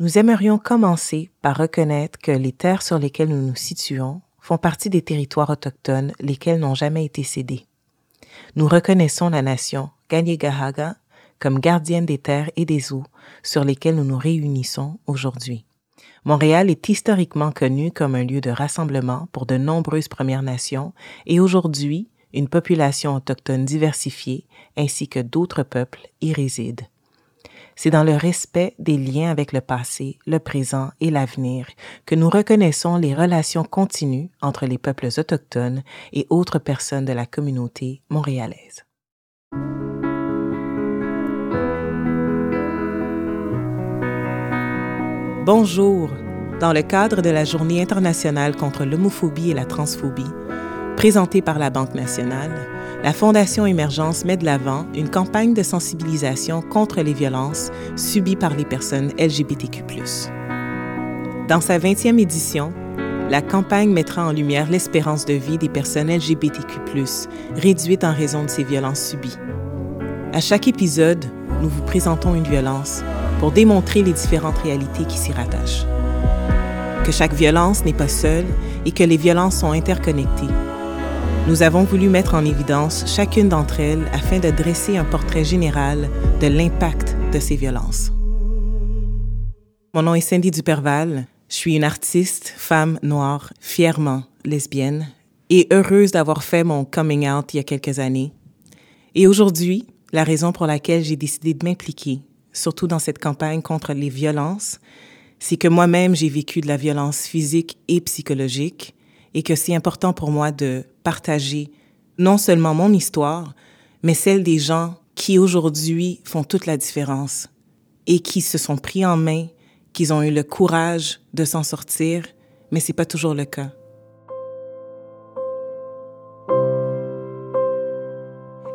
nous aimerions commencer par reconnaître que les terres sur lesquelles nous nous situons font partie des territoires autochtones lesquels n'ont jamais été cédés. Nous reconnaissons la nation Gahaga comme gardienne des terres et des eaux sur lesquelles nous nous réunissons aujourd'hui. Montréal est historiquement connu comme un lieu de rassemblement pour de nombreuses Premières Nations et aujourd'hui, une population autochtone diversifiée ainsi que d'autres peuples y résident. C'est dans le respect des liens avec le passé, le présent et l'avenir que nous reconnaissons les relations continues entre les peuples autochtones et autres personnes de la communauté montréalaise. Bonjour. Dans le cadre de la Journée internationale contre l'homophobie et la transphobie, présentée par la Banque nationale, la Fondation Émergence met de l'avant une campagne de sensibilisation contre les violences subies par les personnes LGBTQ. Dans sa 20e édition, la campagne mettra en lumière l'espérance de vie des personnes LGBTQ, réduite en raison de ces violences subies. À chaque épisode, nous vous présentons une violence pour démontrer les différentes réalités qui s'y rattachent. Que chaque violence n'est pas seule et que les violences sont interconnectées nous avons voulu mettre en évidence chacune d'entre elles afin de dresser un portrait général de l'impact de ces violences. Mon nom est Cindy Duperval. Je suis une artiste, femme noire, fièrement lesbienne et heureuse d'avoir fait mon coming out il y a quelques années. Et aujourd'hui, la raison pour laquelle j'ai décidé de m'impliquer, surtout dans cette campagne contre les violences, c'est que moi-même j'ai vécu de la violence physique et psychologique et que c'est important pour moi de partager non seulement mon histoire, mais celle des gens qui aujourd'hui font toute la différence et qui se sont pris en main, qui ont eu le courage de s'en sortir, mais c'est pas toujours le cas.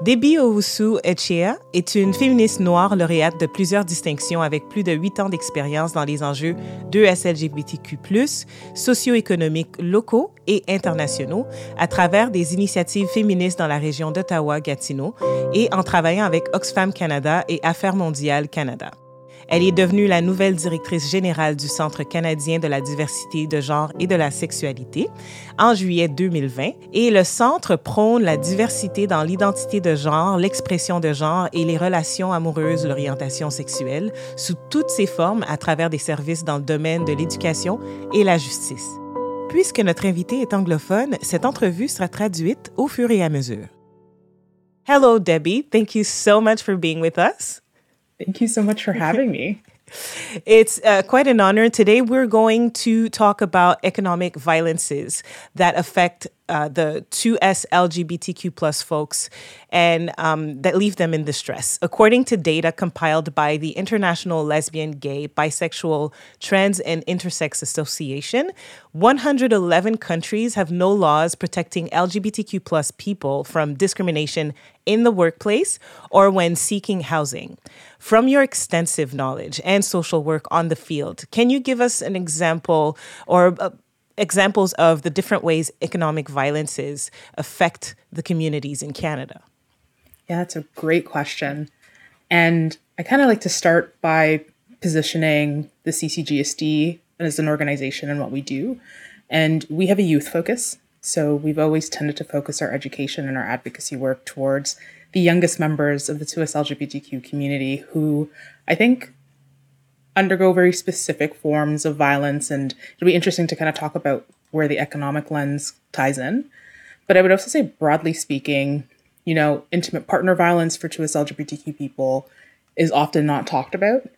Debbie Owusu Echea est une féministe noire lauréate de plusieurs distinctions avec plus de huit ans d'expérience dans les enjeux de SLGBTQ+, socio-économiques locaux et internationaux à travers des initiatives féministes dans la région d'Ottawa-Gatineau et en travaillant avec Oxfam Canada et Affaires mondiales Canada. Elle est devenue la nouvelle directrice générale du Centre canadien de la diversité de genre et de la sexualité en juillet 2020. Et le centre prône la diversité dans l'identité de genre, l'expression de genre et les relations amoureuses, l'orientation sexuelle, sous toutes ses formes à travers des services dans le domaine de l'éducation et la justice. Puisque notre invité est anglophone, cette entrevue sera traduite au fur et à mesure. Hello, Debbie. Thank you so much for being with us. Thank you so much for having me. It's uh, quite an honor. Today, we're going to talk about economic violences that affect uh, the 2S LGBTQ plus folks and um, that leave them in distress. According to data compiled by the International Lesbian, Gay, Bisexual, Trans, and Intersex Association, 111 countries have no laws protecting LGBTQ plus people from discrimination in the workplace or when seeking housing. From your extensive knowledge and social work on the field, can you give us an example or uh, examples of the different ways economic violences affect the communities in Canada? Yeah, that's a great question. And I kind of like to start by positioning the CCGSD as an organization and what we do. And we have a youth focus. So we've always tended to focus our education and our advocacy work towards the youngest members of the 2S LGBTQ community who I think undergo very specific forms of violence. And it'll be interesting to kind of talk about where the economic lens ties in. But I would also say, broadly speaking, you know, intimate partner violence for 2S LGBTQ people is often not talked about.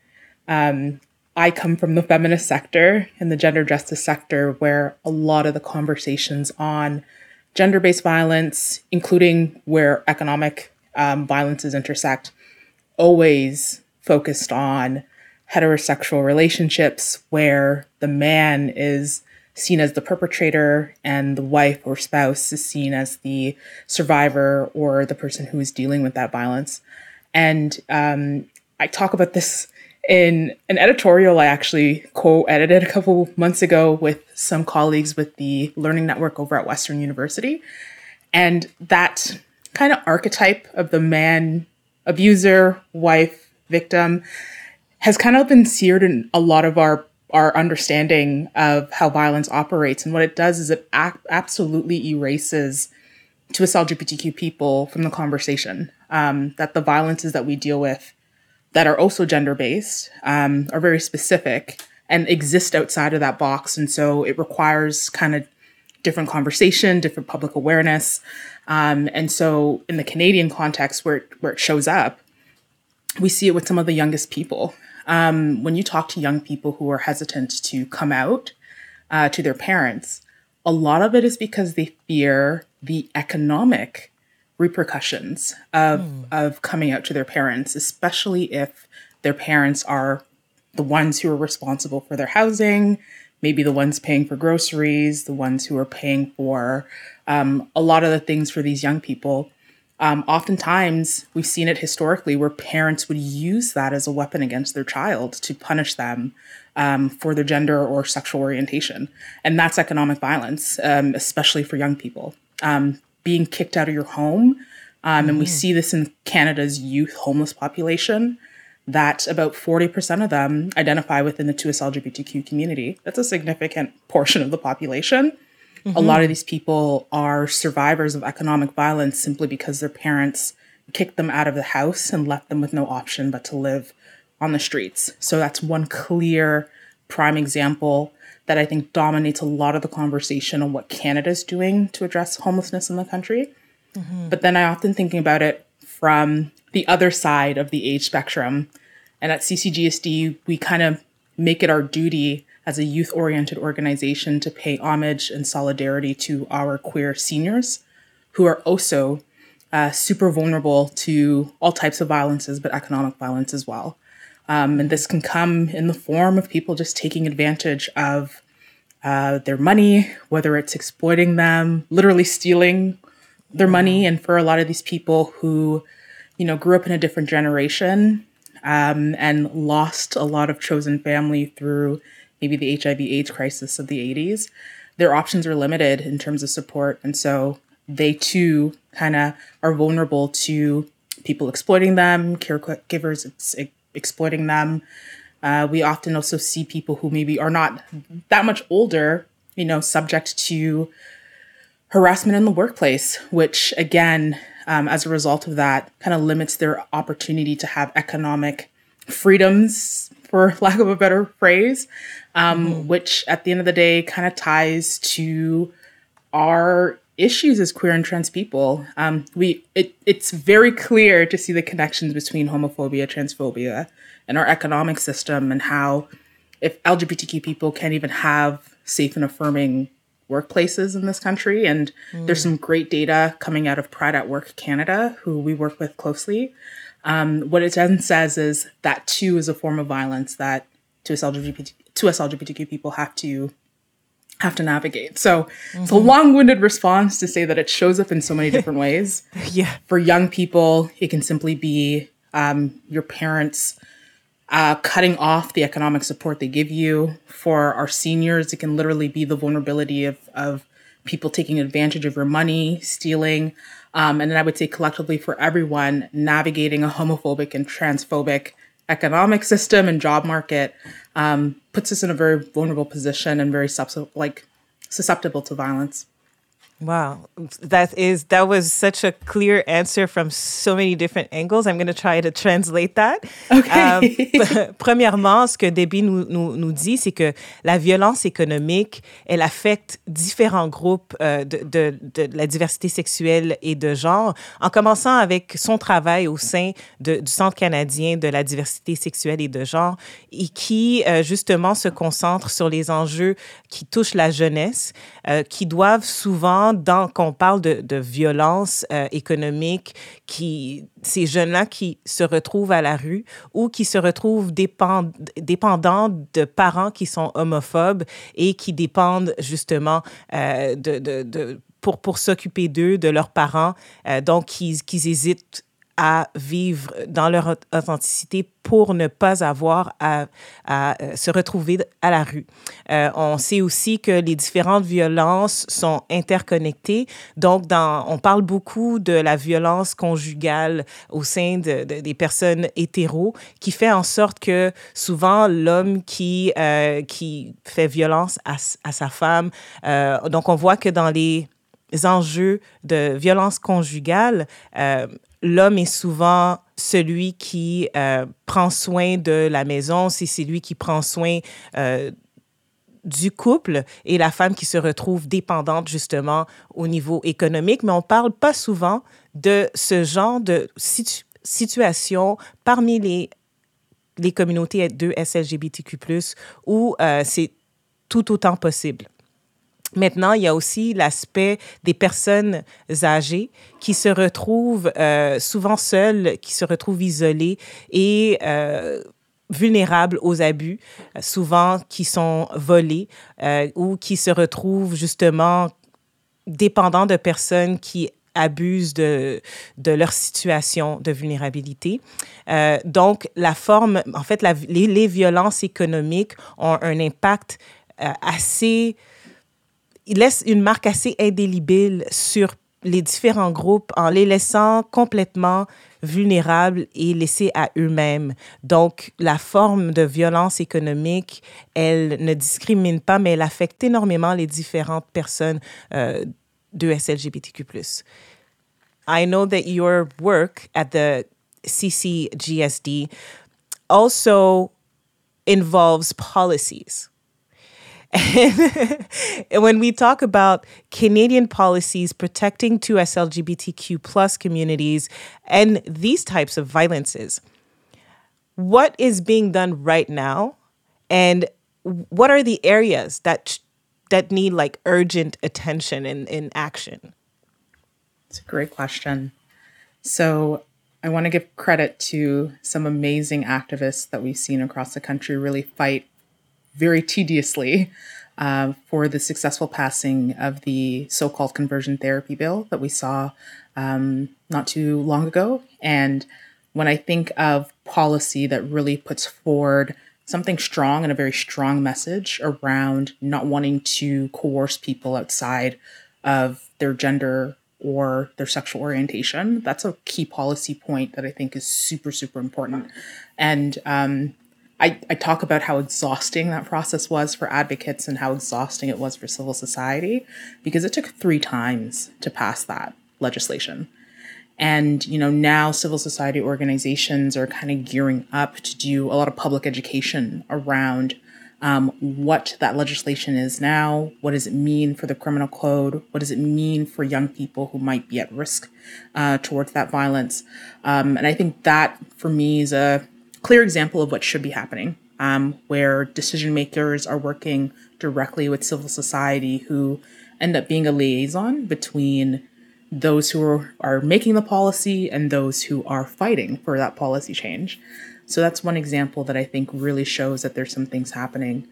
Um, I come from the feminist sector and the gender justice sector, where a lot of the conversations on gender based violence, including where economic um, violences intersect, always focused on heterosexual relationships where the man is seen as the perpetrator and the wife or spouse is seen as the survivor or the person who is dealing with that violence. And um, I talk about this in an editorial I actually co-edited a couple months ago with some colleagues with the Learning Network over at Western University. And that kind of archetype of the man abuser, wife, victim has kind of been seared in a lot of our our understanding of how violence operates. And what it does is it ac- absolutely erases 2S LGBTQ people from the conversation. Um, that the violences that we deal with that are also gender based um, are very specific and exist outside of that box. And so it requires kind of different conversation, different public awareness. Um, and so in the Canadian context where it, where it shows up, we see it with some of the youngest people. Um, when you talk to young people who are hesitant to come out uh, to their parents, a lot of it is because they fear the economic repercussions of mm. of coming out to their parents, especially if their parents are the ones who are responsible for their housing, maybe the ones paying for groceries, the ones who are paying for um, a lot of the things for these young people. Um, oftentimes, we've seen it historically where parents would use that as a weapon against their child to punish them um, for their gender or sexual orientation. And that's economic violence, um, especially for young people. Um, being kicked out of your home. Mm. And we mm. see this in Canada's youth homeless population that about 40% of them identify within the 2S LGBTQ community. That's a significant portion of the population. Mm-hmm. A lot of these people are survivors of economic violence simply because their parents kicked them out of the house and left them with no option but to live on the streets. So that's one clear prime example that I think dominates a lot of the conversation on what Canada's doing to address homelessness in the country. Mm-hmm. But then I often thinking about it from the other side of the age spectrum. And at CCGSD, we kind of make it our duty as a youth oriented organization to pay homage and solidarity to our queer seniors who are also uh, super vulnerable to all types of violences, but economic violence as well. Um, and this can come in the form of people just taking advantage of uh, their money, whether it's exploiting them, literally stealing their money. And for a lot of these people who you know, grew up in a different generation um, and lost a lot of chosen family through maybe the HIV AIDS crisis of the 80s, their options are limited in terms of support. And so they too kind of are vulnerable to people exploiting them, caregivers ex- exploiting them. Uh, we often also see people who maybe are not that much older, you know, subject to harassment in the workplace, which again um, as a result of that, kind of limits their opportunity to have economic freedoms, for lack of a better phrase, um, mm-hmm. which at the end of the day kind of ties to our issues as queer and trans people. Um, we it, it's very clear to see the connections between homophobia, transphobia, and our economic system, and how if LGBTQ people can't even have safe and affirming workplaces in this country. And mm. there's some great data coming out of Pride at Work Canada, who we work with closely. Um, what it then says is that too is a form of violence that 2S LGBT, 2S LGBTQ people have to have to navigate. So mm-hmm. it's a mm-hmm. long-winded response to say that it shows up in so many different ways. yeah. For young people, it can simply be um, your parents uh, cutting off the economic support they give you. For our seniors, it can literally be the vulnerability of, of people taking advantage of your money, stealing. Um, and then I would say collectively for everyone, navigating a homophobic and transphobic economic system and job market um, puts us in a very vulnerable position and very like susceptible to violence. Wow, that is that was such a clear answer from so many different angles. I'm going to try to translate that. Okay. Euh, premièrement, ce que Debbie nous, nous, nous dit, c'est que la violence économique, elle affecte différents groupes euh, de, de, de, la diversité sexuelle et de genre, en commençant avec son travail au sein de, du Centre canadien de la diversité sexuelle et de genre, et qui euh, justement se concentre sur les enjeux qui touchent la jeunesse, euh, qui doivent souvent dans, quand parle de, violence euh, économique, qui, ces jeunes-là qui se retrouvent à la rue ou qui se retrouvent dépend, dépendants de parents qui sont homophobes et qui dépendent justement euh, de, pour, pour s'occuper d'eux, de leurs parents, euh, donc qui, qui hésitent à vivre dans leur authenticité pour ne pas avoir à, euh, se retrouver à la rue. Euh, on sait aussi que les différentes violences sont interconnectées. Donc, on parle beaucoup de la violence conjugale au sein de, des personnes hétéros, qui fait en sorte que souvent l'homme qui, euh, qui fait violence à, sa femme, donc on voit que dans les enjeux de violence conjugale, l'homme est souvent celui qui euh, prend soin de la maison, c'est celui qui prend soin euh, du couple et la femme qui se retrouve dépendante justement au niveau économique, mais on parle pas souvent de ce genre de situ situation parmi les, les communautés de SLGBTQ+, où euh, c'est tout autant possible. Maintenant, il y a aussi l'aspect des personnes âgées qui se retrouvent euh, souvent seules, qui se retrouvent isolées et euh, vulnérables aux abus, souvent qui sont volées euh, ou qui se retrouvent justement dépendants de personnes qui abusent de, leur situation de vulnérabilité. Donc, la forme, en fait, les, violences économiques ont un impact assez il laisse une marque assez indélébile sur les différents groupes en les laissant complètement vulnérables et laissés à eux-mêmes. Donc, la forme de violence économique, elle ne discrimine pas, mais elle affecte énormément les différentes personnes euh, de SLGBTQ+. I know that your work at the CCGSD also involves policies. And when we talk about Canadian policies protecting two SLGBTQ plus communities and these types of violences, what is being done right now, and what are the areas that that need like urgent attention and in action? It's a great question. So I want to give credit to some amazing activists that we've seen across the country really fight very tediously uh, for the successful passing of the so called conversion therapy bill that we saw um, not too long ago. And when I think of policy that really puts forward something strong and a very strong message around not wanting to coerce people outside of their gender or their sexual orientation. That's a key policy point that I think is super, super important. And um, I, I talk about how exhausting that process was for advocates and how exhausting it was for civil society because it took three times to pass that legislation. And, you know, now civil society organizations are kind of gearing up to do a lot of public education around um, what that legislation is now. What does it mean for the criminal code? What does it mean for young people who might be at risk uh, towards that violence? Um, and I think that for me is a clear example of what should be happening, um, where decision makers are working directly with civil society who end up being a liaison between those who are, are making the policy and those who are fighting for that policy change. So that's one example that I think really shows that there's some things happening.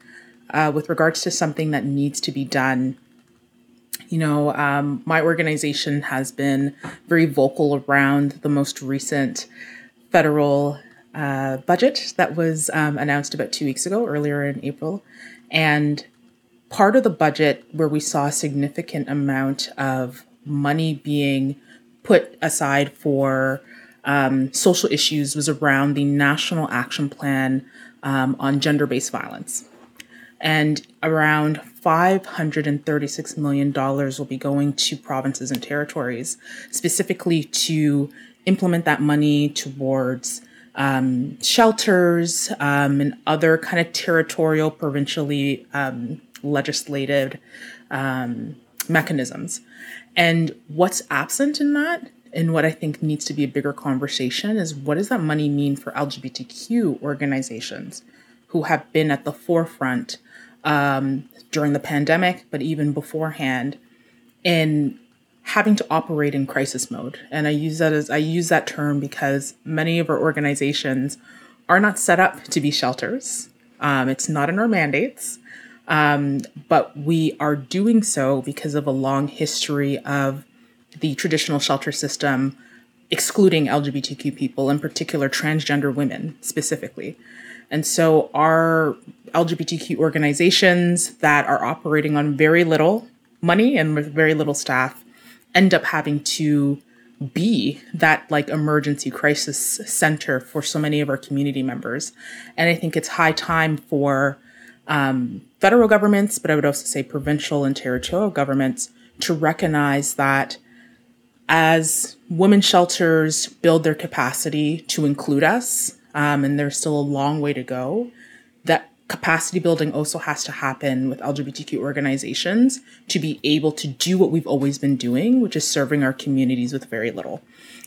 Uh, with regards to something that needs to be done, you know, um, my organization has been very vocal around the most recent federal uh, budget that was um, announced about two weeks ago, earlier in April. And part of the budget where we saw a significant amount of money being put aside for um, social issues was around the National Action Plan um, on Gender Based Violence. And around $536 million will be going to provinces and territories, specifically to implement that money towards um, shelters um, and other kind of territorial, provincially um, legislated um, mechanisms. And what's absent in that, and what I think needs to be a bigger conversation, is what does that money mean for LGBTQ organizations who have been at the forefront um, during the pandemic, but even beforehand, in having to operate in crisis mode. And I use that as I use that term because many of our organizations are not set up to be shelters. Um, it's not in our mandates, um, but we are doing so because of a long history of the traditional shelter system excluding LGBTQ people, in particular transgender women specifically. And so our LGBTQ organizations that are operating on very little money and with very little staff end up having to be that like emergency crisis center for so many of our community members. And I think it's high time for um, federal governments, but I would also say provincial and territorial governments to recognize that as women shelters build their capacity to include us, um, and there's still a long way to go, capacity building also has to happen with LGBTQ organizations to be able to do what we've always been doing, which is serving our communities with very little.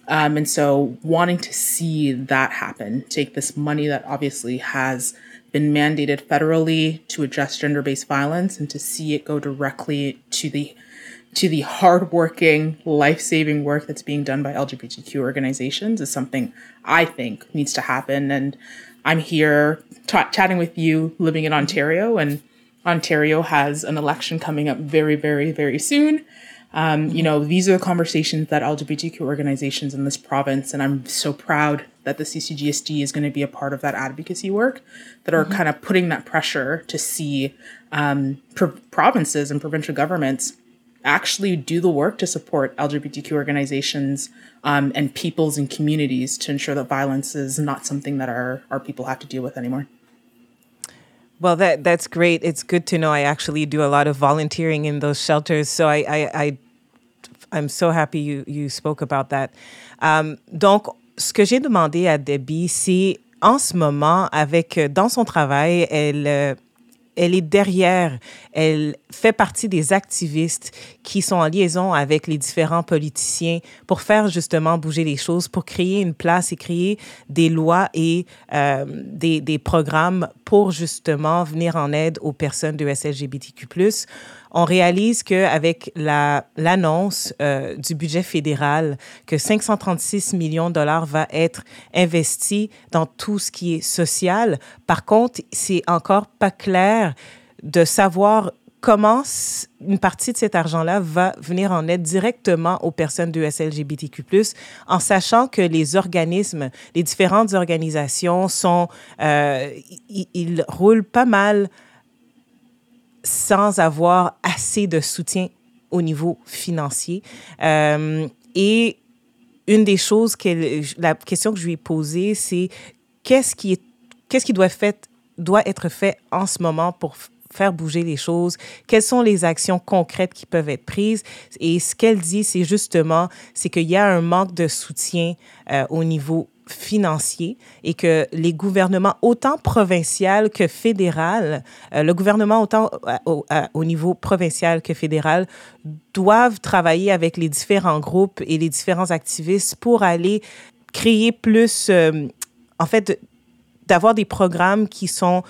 Um, and so, wanting to see that happen, take this money that obviously has been mandated federally to address gender based violence and to see it go directly to the to the hardworking, life saving work that's being done by LGBTQ organizations is something I think needs to happen. And I'm here t- chatting with you living in Ontario, and Ontario has an election coming up very, very, very soon. Um, you know, these are the conversations that LGBTQ organizations in this province, and I'm so proud that the CCGSD is going to be a part of that advocacy work, that are mm-hmm. kind of putting that pressure to see um, provinces and provincial governments actually do the work to support LGBTQ organizations um, and peoples and communities to ensure that violence is not something that our, our people have to deal with anymore. Well, that that's great. It's good to know. I actually do a lot of volunteering in those shelters, so I I, I I'm so happy you you spoke about that. Um, donc, ce que j'ai demandé à Debbie, c'est en ce moment, avec dans son travail, elle euh, elle est derrière, elle fait partie des activistes qui sont en liaison avec les différents politiciens pour faire justement bouger les choses, pour créer une place et créer des lois et euh, des, des, programmes pour justement venir en aide aux personnes de SLGBTQ on réalise qu'avec l'annonce euh, du budget fédéral, que 536 millions de dollars va être investi dans tout ce qui est social. Par contre, c'est encore pas clair de savoir comment une partie de cet argent-là va venir en aide directement aux personnes de SLGBTQ+, en sachant que les organismes, les différentes organisations sont, euh, ils roulent pas mal sans avoir assez de soutien au niveau financier. Euh, et une des choses, que, la question que je lui ai posée, c'est qu'est-ce qui, est, qu'est-ce qui doit être fait en ce moment pour faire bouger les choses, quelles sont les actions concrètes qui peuvent être prises? Et ce qu'elle dit, c'est justement, c'est qu'il y a un manque de soutien euh, au niveau financier et que les gouvernements, autant provincial que fédéral, euh, le gouvernement autant euh, euh, au, niveau provincial que fédéral, doivent travailler avec les différents groupes et les différents activistes pour aller créer plus, en fait, d'avoir des programmes qui sont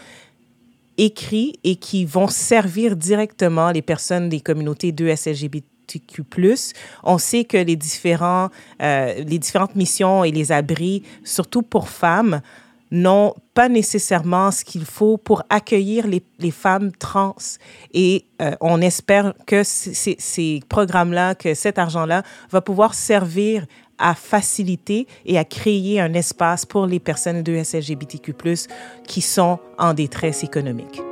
écrits et qui vont servir directement les personnes des communautés de SLGBT on sait que euh, les différentes missions et les abris, surtout pour femmes, n'ont pas nécessairement ce qu'il faut pour accueillir les, femmes trans. Et euh, on espère que ces programmes-là, que cet argent-là va pouvoir servir à faciliter et à créer un espace pour les personnes de SLGBTQ+, qui sont en détresse économique.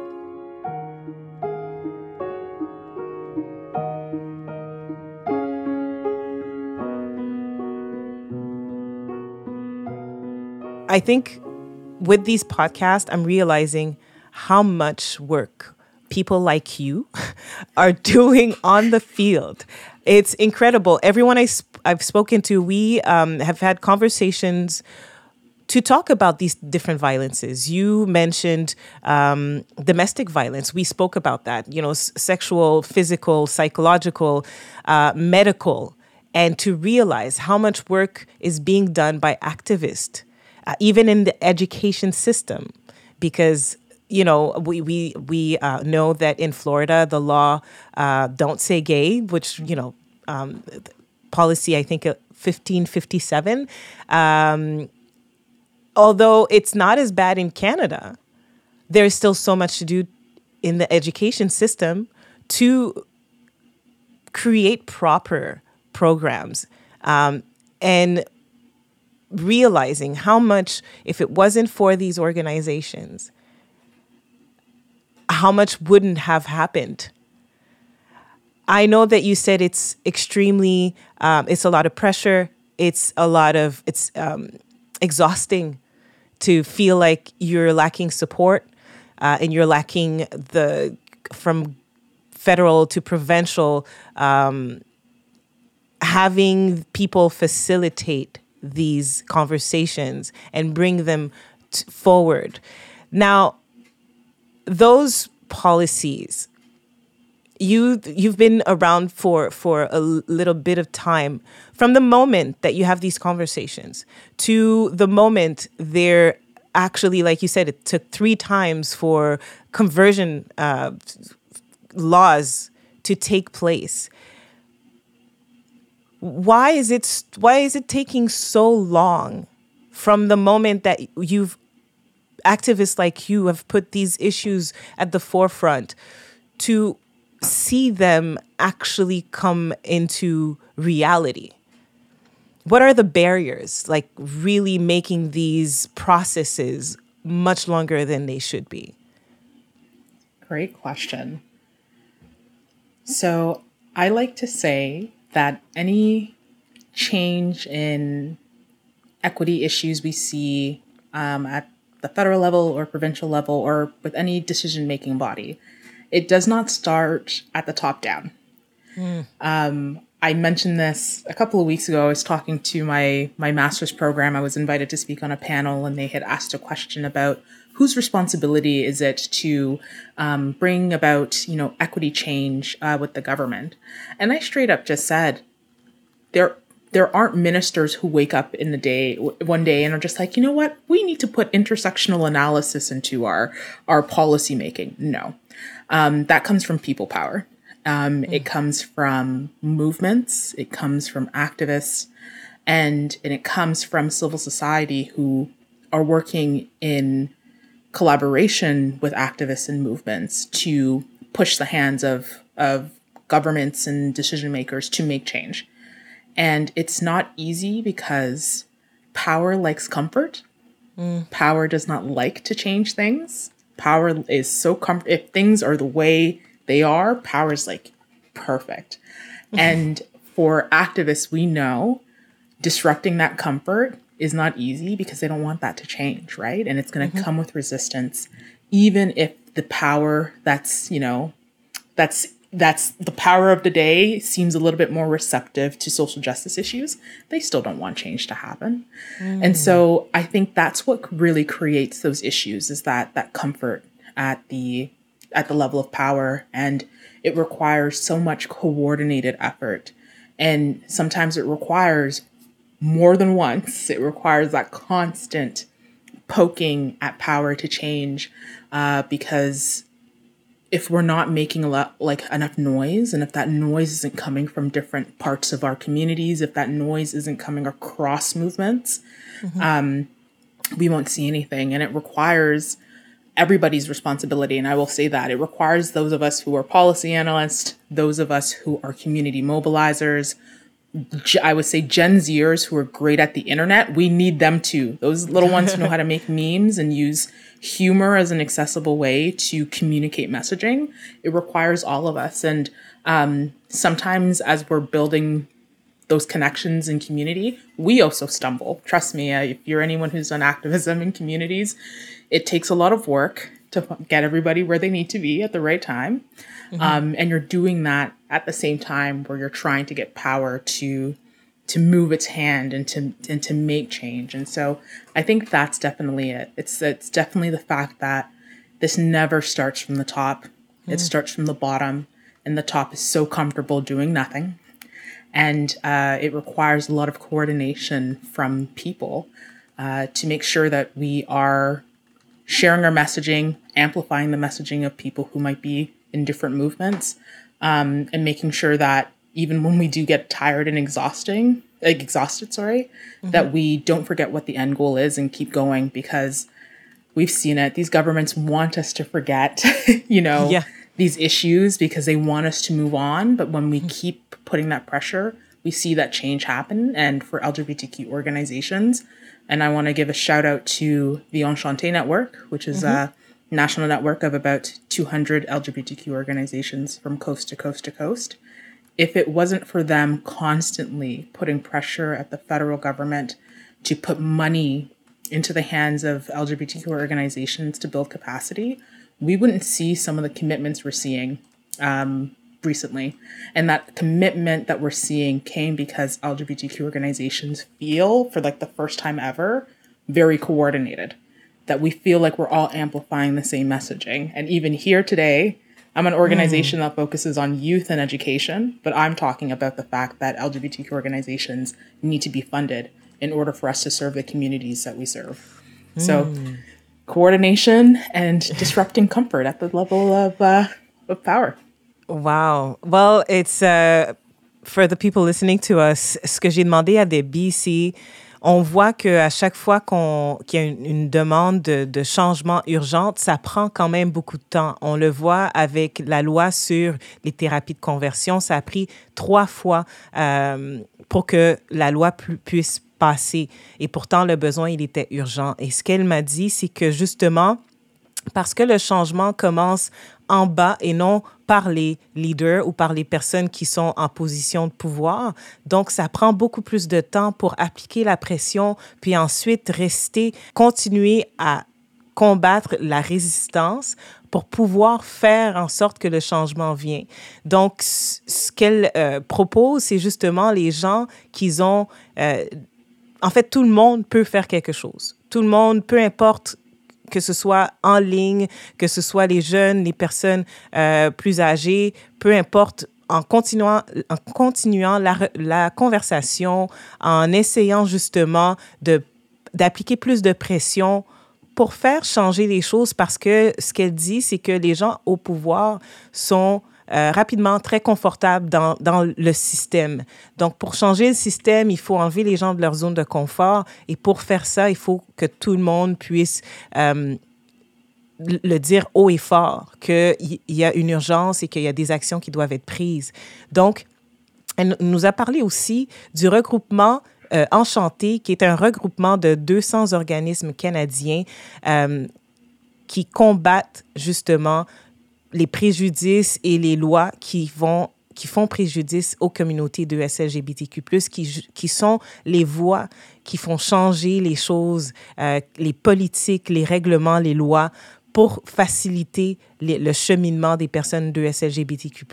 I think with these podcasts, I'm realizing how much work people like you are doing on the field. It's incredible. Everyone I sp- I've spoken to, we um, have had conversations to talk about these different violences. You mentioned um, domestic violence. We spoke about that, you know, s- sexual, physical, psychological, uh, medical, and to realize how much work is being done by activists uh, even in the education system, because you know we we we uh, know that in Florida the law uh, don't say gay, which you know um, policy I think 1557. Uh, um, although it's not as bad in Canada, there's still so much to do in the education system to create proper programs. Um, and realizing how much, if it wasn't for these organizations, how much wouldn't have happened. I know that you said it's extremely, um, it's a lot of pressure. It's a lot of, it's um, exhausting to feel like you're lacking support uh, and you're lacking the, from federal to provincial, um, having people facilitate these conversations and bring them t- forward. Now, those policies you you've been around for for a little bit of time from the moment that you have these conversations to the moment they're actually like you said it took three times for conversion uh, laws to take place why is it why is it taking so long from the moment that you've activists like you have put these issues at the forefront to see them actually come into reality? What are the barriers like really making these processes much longer than they should be? Great question. So i like to say that any change in equity issues we see um, at the federal level or provincial level or with any decision making body, it does not start at the top down. Mm. Um, I mentioned this a couple of weeks ago. I was talking to my my master's program. I was invited to speak on a panel, and they had asked a question about whose responsibility is it to um, bring about you know equity change uh, with the government? And i straight up just said there there aren't ministers who wake up in the day one day and are just like you know what? We need to put intersectional analysis into our our policy making. No. Um, that comes from people power. Um, mm. it comes from movements. It comes from activists. And and it comes from civil society who are working in collaboration with activists and movements to push the hands of of governments and decision makers to make change. And it's not easy because power likes comfort. Mm. Power does not like to change things. Power is so comfort if things are the way they are, power is like perfect. Mm-hmm. and for activists, we know disrupting that comfort is not easy because they don't want that to change, right? And it's going to mm-hmm. come with resistance, even if the power that's, you know, that's that's the power of the day seems a little bit more receptive to social justice issues they still don't want change to happen mm. and so i think that's what really creates those issues is that that comfort at the at the level of power and it requires so much coordinated effort and sometimes it requires more than once. It requires that constant poking at power to change uh, because if we're not making a lot like enough noise and if that noise isn't coming from different parts of our communities if that noise isn't coming across movements mm-hmm. um, we won't see anything and it requires everybody's responsibility and i will say that it requires those of us who are policy analysts those of us who are community mobilizers I would say Gen Zers who are great at the internet. We need them too. Those little ones who know how to make memes and use humor as an accessible way to communicate messaging. It requires all of us. And um, sometimes as we're building those connections and community, we also stumble. Trust me, uh, if you're anyone who's done activism in communities, it takes a lot of work to get everybody where they need to be at the right time. Mm-hmm. Um, and you're doing that at the same time where you're trying to get power to to move its hand and to and to make change. And so I think that's definitely it. It's it's definitely the fact that this never starts from the top. Mm-hmm. It starts from the bottom, and the top is so comfortable doing nothing. And uh, it requires a lot of coordination from people uh, to make sure that we are sharing our messaging, amplifying the messaging of people who might be in different movements, um, and making sure that even when we do get tired and exhausting, like exhausted, sorry, mm-hmm. that we don't forget what the end goal is and keep going because we've seen it. These governments want us to forget, you know, yeah. these issues because they want us to move on. But when we mm-hmm. keep putting that pressure, we see that change happen. And for LGBTQ organizations, and I want to give a shout out to the Enchanté Network, which is mm-hmm. a national network of about 200 LGBTQ organizations from coast to coast to coast. If it wasn't for them constantly putting pressure at the federal government to put money into the hands of LGBTQ organizations to build capacity, we wouldn't see some of the commitments we're seeing um, recently. And that commitment that we're seeing came because LGBTQ organizations feel, for like the first time ever, very coordinated. That we feel like we're all amplifying the same messaging. And even here today, I'm an organization mm. that focuses on youth and education, but I'm talking about the fact that LGBTQ organizations need to be funded in order for us to serve the communities that we serve. Mm. So, coordination and disrupting comfort at the level of, uh, of power. Wow. Well, it's uh, for the people listening to us. Ce que j'ai demandé à Debbie, c'est on voit qu'à chaque fois qu'on, qu'il y a une, demande de, de, changement urgente, ça prend quand même beaucoup de temps. On le voit avec la loi sur les thérapies de conversion. Ça a pris trois fois euh, pour que la loi puisse passer. Et pourtant, le besoin, il était urgent. Et ce qu'elle m'a dit, c'est que justement, parce que le changement commence en bas et non par les leaders ou par les personnes qui sont en position de pouvoir. Donc, ça prend beaucoup plus de temps pour appliquer la pression, puis ensuite rester, continuer à combattre la résistance pour pouvoir faire en sorte que le changement vienne. Donc, ce qu'elle euh, propose, c'est justement les gens qui ont... Euh, en fait, tout le monde peut faire quelque chose. Tout le monde, peu importe que ce soit en ligne, que ce soit les jeunes, les personnes euh, plus âgées, peu importe, en continuant, en continuant la, la conversation, en essayant justement d'appliquer plus de pression pour faire changer les choses parce que ce qu'elle dit, c'est que les gens au pouvoir sont euh, rapidement très confortables dans, le système. Donc, pour changer le système, il faut enlever les gens de leur zone de confort. Et pour faire ça, il faut que tout le monde puisse euh, le dire haut et fort, qu'il y a une urgence et qu'il y a des actions qui doivent être prises. Donc, elle nous a parlé aussi du regroupement euh, Enchanté, qui est un regroupement de 200 organismes canadiens qui combattent justement les préjudices et les lois qui vont qui font préjudice aux communautés de SLGBTQ+, qui, qui sont les voies qui font changer les choses, euh, les politiques, les règlements, les lois pour faciliter le cheminement des personnes de SLGBTQ+.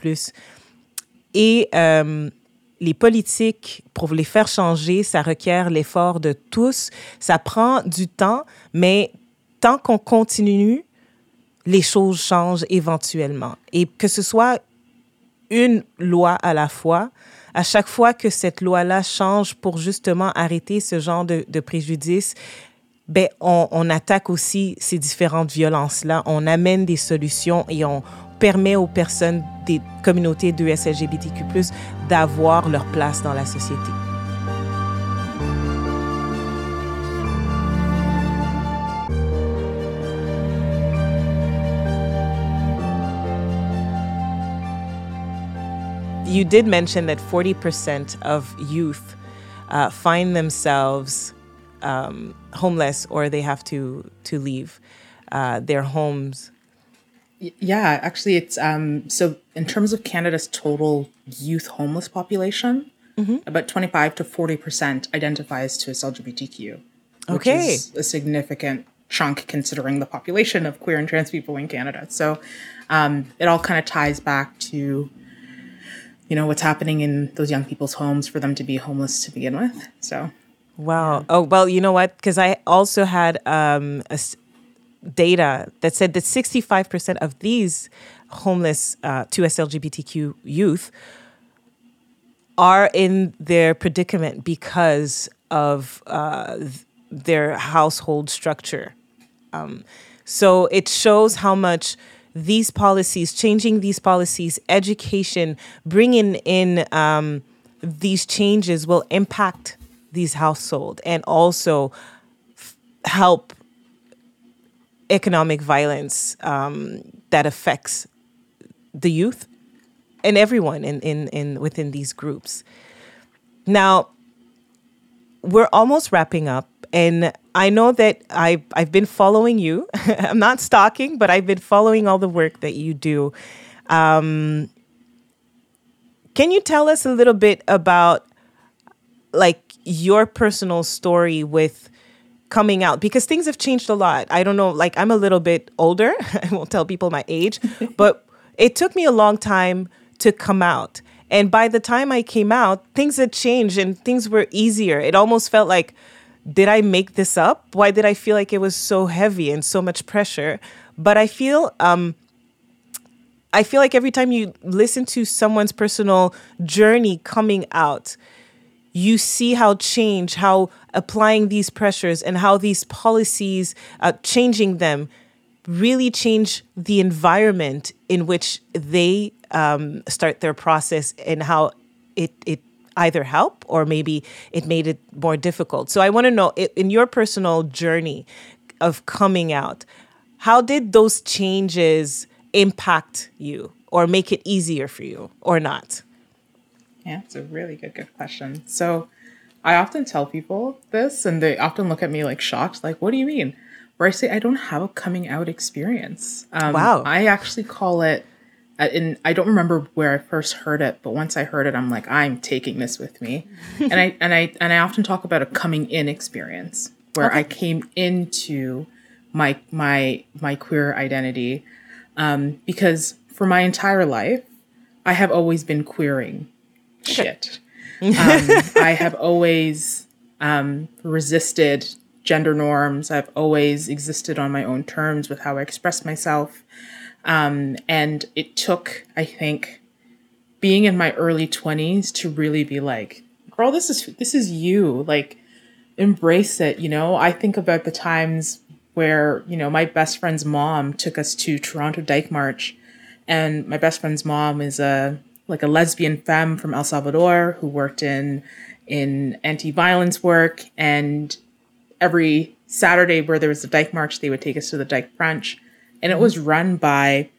Et euh, les politiques, pour les faire changer, ça requiert l'effort de tous. Ça prend du temps, mais tant qu'on continue les choses changent éventuellement. Et que ce soit une loi à la fois, à chaque fois que cette loi-là change pour justement arrêter ce genre de, préjudice, ben, on, on, attaque aussi ces différentes violences-là, on amène des solutions et on permet aux personnes des communautés de SLGBTQ+, d'avoir leur place dans la société. You did mention that 40% of youth uh, find themselves um, homeless or they have to, to leave uh, their homes. Yeah, actually, it's um, so in terms of Canada's total youth homeless population, mm-hmm. about 25 to 40% identifies to as LGBTQ, which okay. is a significant chunk considering the population of queer and trans people in Canada. So um, it all kind of ties back to you know what's happening in those young people's homes for them to be homeless to begin with so. Wow. Yeah. oh well you know what? Because i also had um, a, data that said that 65% of these homeless uh, 2s lgbtq youth are in their predicament because of uh, their household structure. Um, so it shows how much these policies, changing these policies, education, bringing in um, these changes will impact these households and also f- help economic violence um, that affects the youth and everyone in, in, in within these groups. Now, we're almost wrapping up, and I know that I I've been following you. I'm not stalking, but I've been following all the work that you do. Um, can you tell us a little bit about like your personal story with coming out because things have changed a lot. I don't know, like I'm a little bit older. I won't tell people my age, but it took me a long time to come out. And by the time I came out, things had changed and things were easier. It almost felt like, did I make this up? Why did I feel like it was so heavy and so much pressure? But I feel um, I feel like every time you listen to someone's personal journey coming out, you see how change, how applying these pressures and how these policies, uh, changing them, really change the environment in which they um, start their process and how it, it either help or maybe it made it more difficult. So I want to know in your personal journey of coming out, how did those changes impact you or make it easier for you or not? Yeah, it's a really good, good question. So I often tell people this and they often look at me like shocked, like, what do you mean? Where I say I don't have a coming out experience. Um, wow. I actually call it, and I don't remember where I first heard it, but once I heard it, I'm like, I'm taking this with me. and I and I and I often talk about a coming in experience where okay. I came into my my my queer identity um, because for my entire life, I have always been queering shit. um, I have always um, resisted gender norms. I've always existed on my own terms with how I express myself. Um, and it took, I think, being in my early 20s to really be like, girl, this is this is you. Like, embrace it, you know? I think about the times where, you know, my best friend's mom took us to Toronto Dyke March. And my best friend's mom is a like a lesbian femme from El Salvador who worked in in anti-violence work and every Saturday where there was a dyke march they would take us to the dyke brunch and it was run by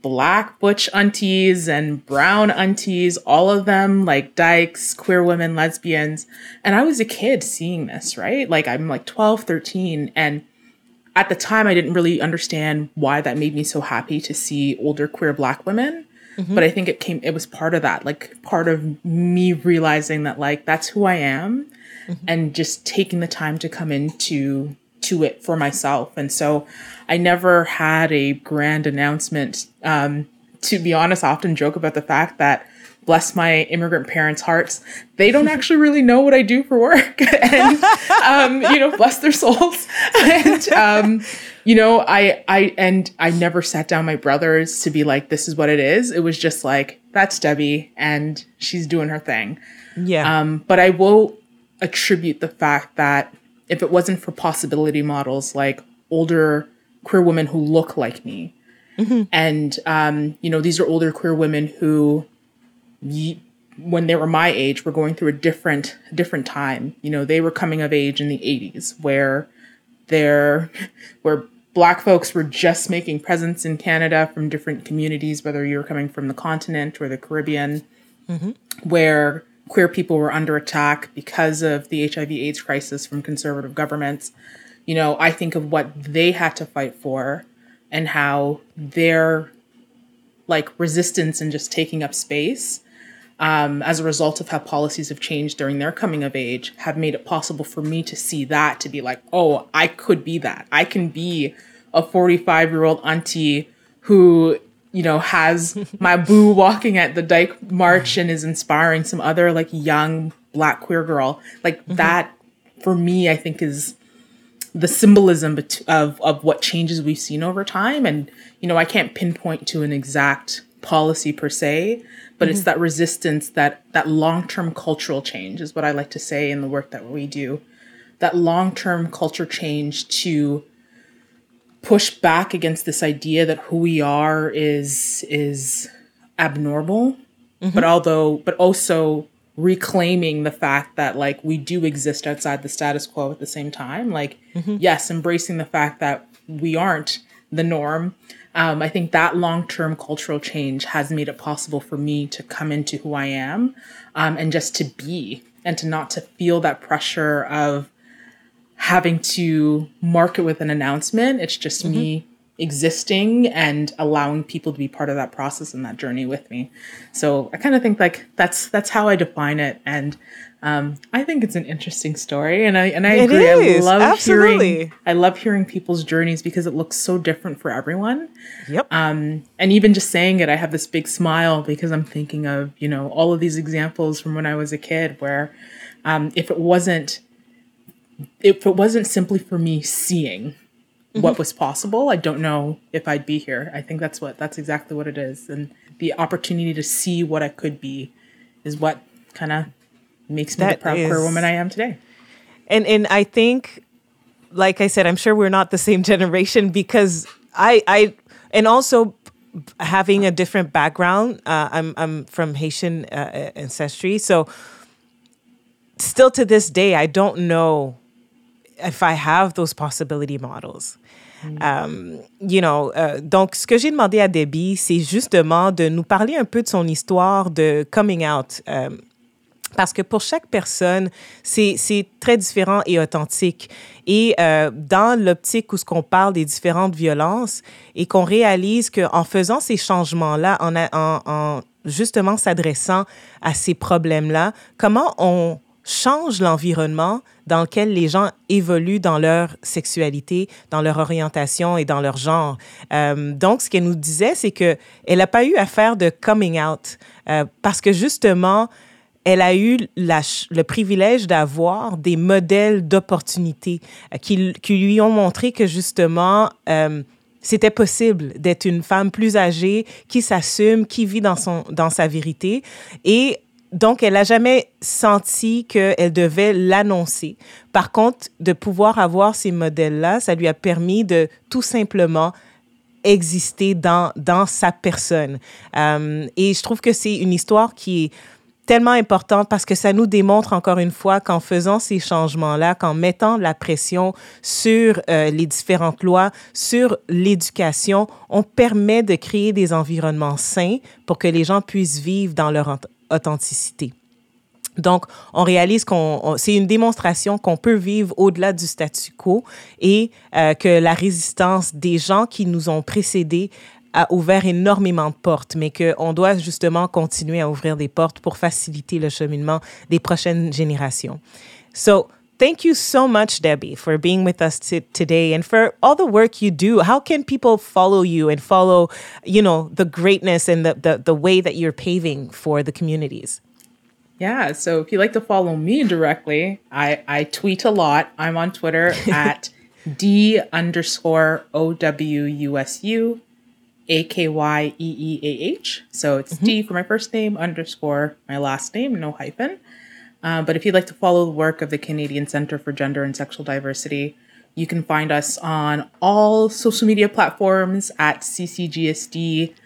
black butch aunties and brown aunties all of them like dykes queer women lesbians and i was a kid seeing this right like i'm like 12 13 and at the time i didn't really understand why that made me so happy to see older queer black women Mm-hmm. But I think it came, it was part of that, like part of me realizing that like that's who I am mm-hmm. and just taking the time to come into to it for myself. And so I never had a grand announcement. Um, to be honest, I often joke about the fact that bless my immigrant parents' hearts, they don't actually really know what I do for work. and, um, you know, bless their souls. and, um, you know, I, I, and I never sat down my brothers to be like, this is what it is. It was just like, that's Debbie and she's doing her thing. Yeah. Um, but I will attribute the fact that if it wasn't for possibility models like older queer women who look like me, mm-hmm. and, um, you know, these are older queer women who, when they were my age, were going through a different, different time. You know, they were coming of age in the 80s where they're, where black folks were just making presence in Canada from different communities, whether you were coming from the continent or the Caribbean, mm-hmm. where queer people were under attack because of the HIV AIDS crisis from conservative governments. You know, I think of what they had to fight for and how their like resistance and just taking up space um, as a result of how policies have changed during their coming of age, have made it possible for me to see that, to be like, oh, I could be that. I can be a 45 year old auntie who, you know, has my boo walking at the Dyke March and is inspiring some other like young black queer girl. Like mm-hmm. that, for me, I think is the symbolism of, of what changes we've seen over time. And, you know, I can't pinpoint to an exact policy per se, but mm-hmm. it's that resistance that that long-term cultural change is what I like to say in the work that we do. That long-term culture change to push back against this idea that who we are is is abnormal, mm-hmm. but although but also reclaiming the fact that like we do exist outside the status quo at the same time. Like mm-hmm. yes, embracing the fact that we aren't the norm, um, I think that long term cultural change has made it possible for me to come into who I am um, and just to be and to not to feel that pressure of having to market with an announcement. It's just mm-hmm. me existing and allowing people to be part of that process and that journey with me. So I kind of think like that's that's how I define it. And um, I think it's an interesting story, and I and I it agree. Is. I love Absolutely. hearing I love hearing people's journeys because it looks so different for everyone. Yep. Um, and even just saying it, I have this big smile because I'm thinking of you know all of these examples from when I was a kid where um, if it wasn't if it wasn't simply for me seeing mm-hmm. what was possible, I don't know if I'd be here. I think that's what that's exactly what it is, and the opportunity to see what I could be is what kind of makes me that the proud is, queer woman I am today. And and I think, like I said, I'm sure we're not the same generation because I I and also having a different background. Uh, I'm I'm from Haitian uh, ancestry, so still to this day, I don't know if I have those possibility models. Um, you know, euh, donc, ce que j'ai demandé à Debbie, c'est justement de nous parler un peu de son histoire de coming out. Euh, parce que pour chaque personne, c'est très différent et authentique. Et euh, dans l'optique où ce qu'on parle des différentes violences et qu'on réalise qu'en faisant ces changements-là, en, en, en justement s'adressant à ces problèmes-là, comment on change l'environnement dans lequel les gens évoluent dans leur sexualité, dans leur orientation et dans leur genre. Euh, donc, ce qu'elle nous disait, c'est que elle n'a pas eu à faire de coming out euh, parce que justement, elle a eu le privilège d'avoir des modèles d'opportunité euh, qui, qui, lui ont montré que justement, euh, c'était possible d'être une femme plus âgée qui s'assume, qui vit dans, son, dans sa vérité. Et donc, elle n'a jamais senti qu'elle devait l'annoncer. Par contre, de pouvoir avoir ces modèles-là, ça lui a permis de tout simplement exister dans, dans sa personne. Euh, et je trouve que c'est une histoire qui est tellement importante parce que ça nous démontre encore une fois qu'en faisant ces changements-là, qu'en mettant la pression sur euh, les différentes lois, sur l'éducation, on permet de créer des environnements sains pour que les gens puissent vivre dans leur authenticité. Donc, on réalise qu'on, c'est une démonstration qu'on peut vivre au-delà du statu quo et euh, que la résistance des gens qui nous ont précédés a ouvert énormément de portes, mais qu'on doit justement continuer à ouvrir des portes pour faciliter le cheminement des prochaines générations. So, thank you so much, Debbie, for being with us today and for all the work you do. How can people follow you and follow, you know, the greatness and the, the, the way that you're paving for the communities? Yeah, so if you like to follow me directly, I, I tweet a lot. I'm on Twitter at D underscore OWUSU a K Y E E A H. So it's mm-hmm. D for my first name underscore my last name, no hyphen. Uh, but if you'd like to follow the work of the Canadian Center for Gender and Sexual Diversity, you can find us on all social media platforms at ccgsd.ccdgs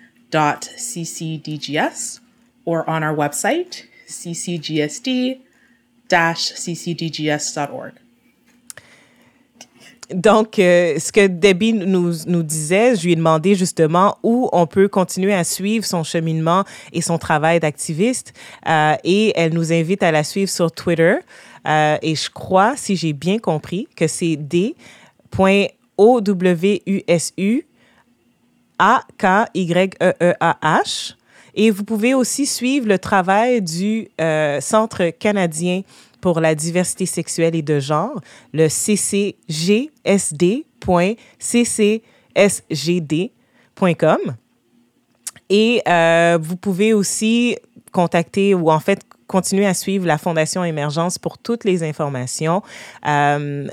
or on our website, ccgsd-ccdgs.org. Donc, euh, ce que Debbie nous, disait, je lui ai demandé justement où on peut continuer à suivre son cheminement et son travail d'activiste. Euh, et elle nous invite à la suivre sur Twitter. Euh, et je crois, si j'ai bien compris, que c'est D.OWUSU A-K-Y-E-E-A-H. Et vous pouvez aussi suivre le travail du Centre canadien pour la diversité sexuelle et de genre, le ccgsd.ccsgd.com. Et euh, vous pouvez aussi contacter ou en fait continuer à suivre la Fondation Émergence pour toutes les informations. Euh,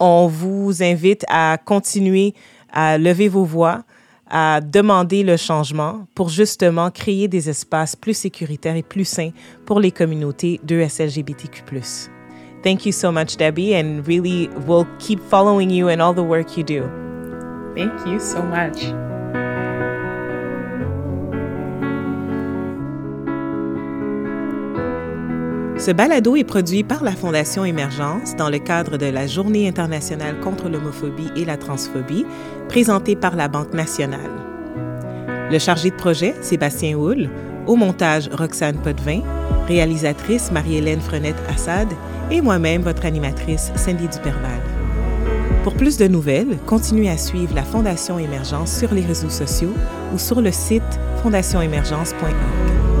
on vous invite à continuer à lever vos voix, à demander le changement pour justement créer des espaces plus sécuritaires et plus sains pour les communautés de SLGBTQ+. Thank you so much, Debbie, and really we'll keep following you and all the work you do. Thank you so much. Ce balado est produit par la Fondation Émergence dans le cadre de la Journée internationale contre l'homophobie et la transphobie, présentée par la Banque nationale. Le chargé de projet, Sébastien Houle, Au montage, Roxane Potvin, réalisatrice Marie-Hélène Frenette-Assad et moi-même, votre animatrice Cindy Duperval. Pour plus de nouvelles, continuez à suivre la Fondation Émergence sur les réseaux sociaux ou sur le site fondationémergence.org.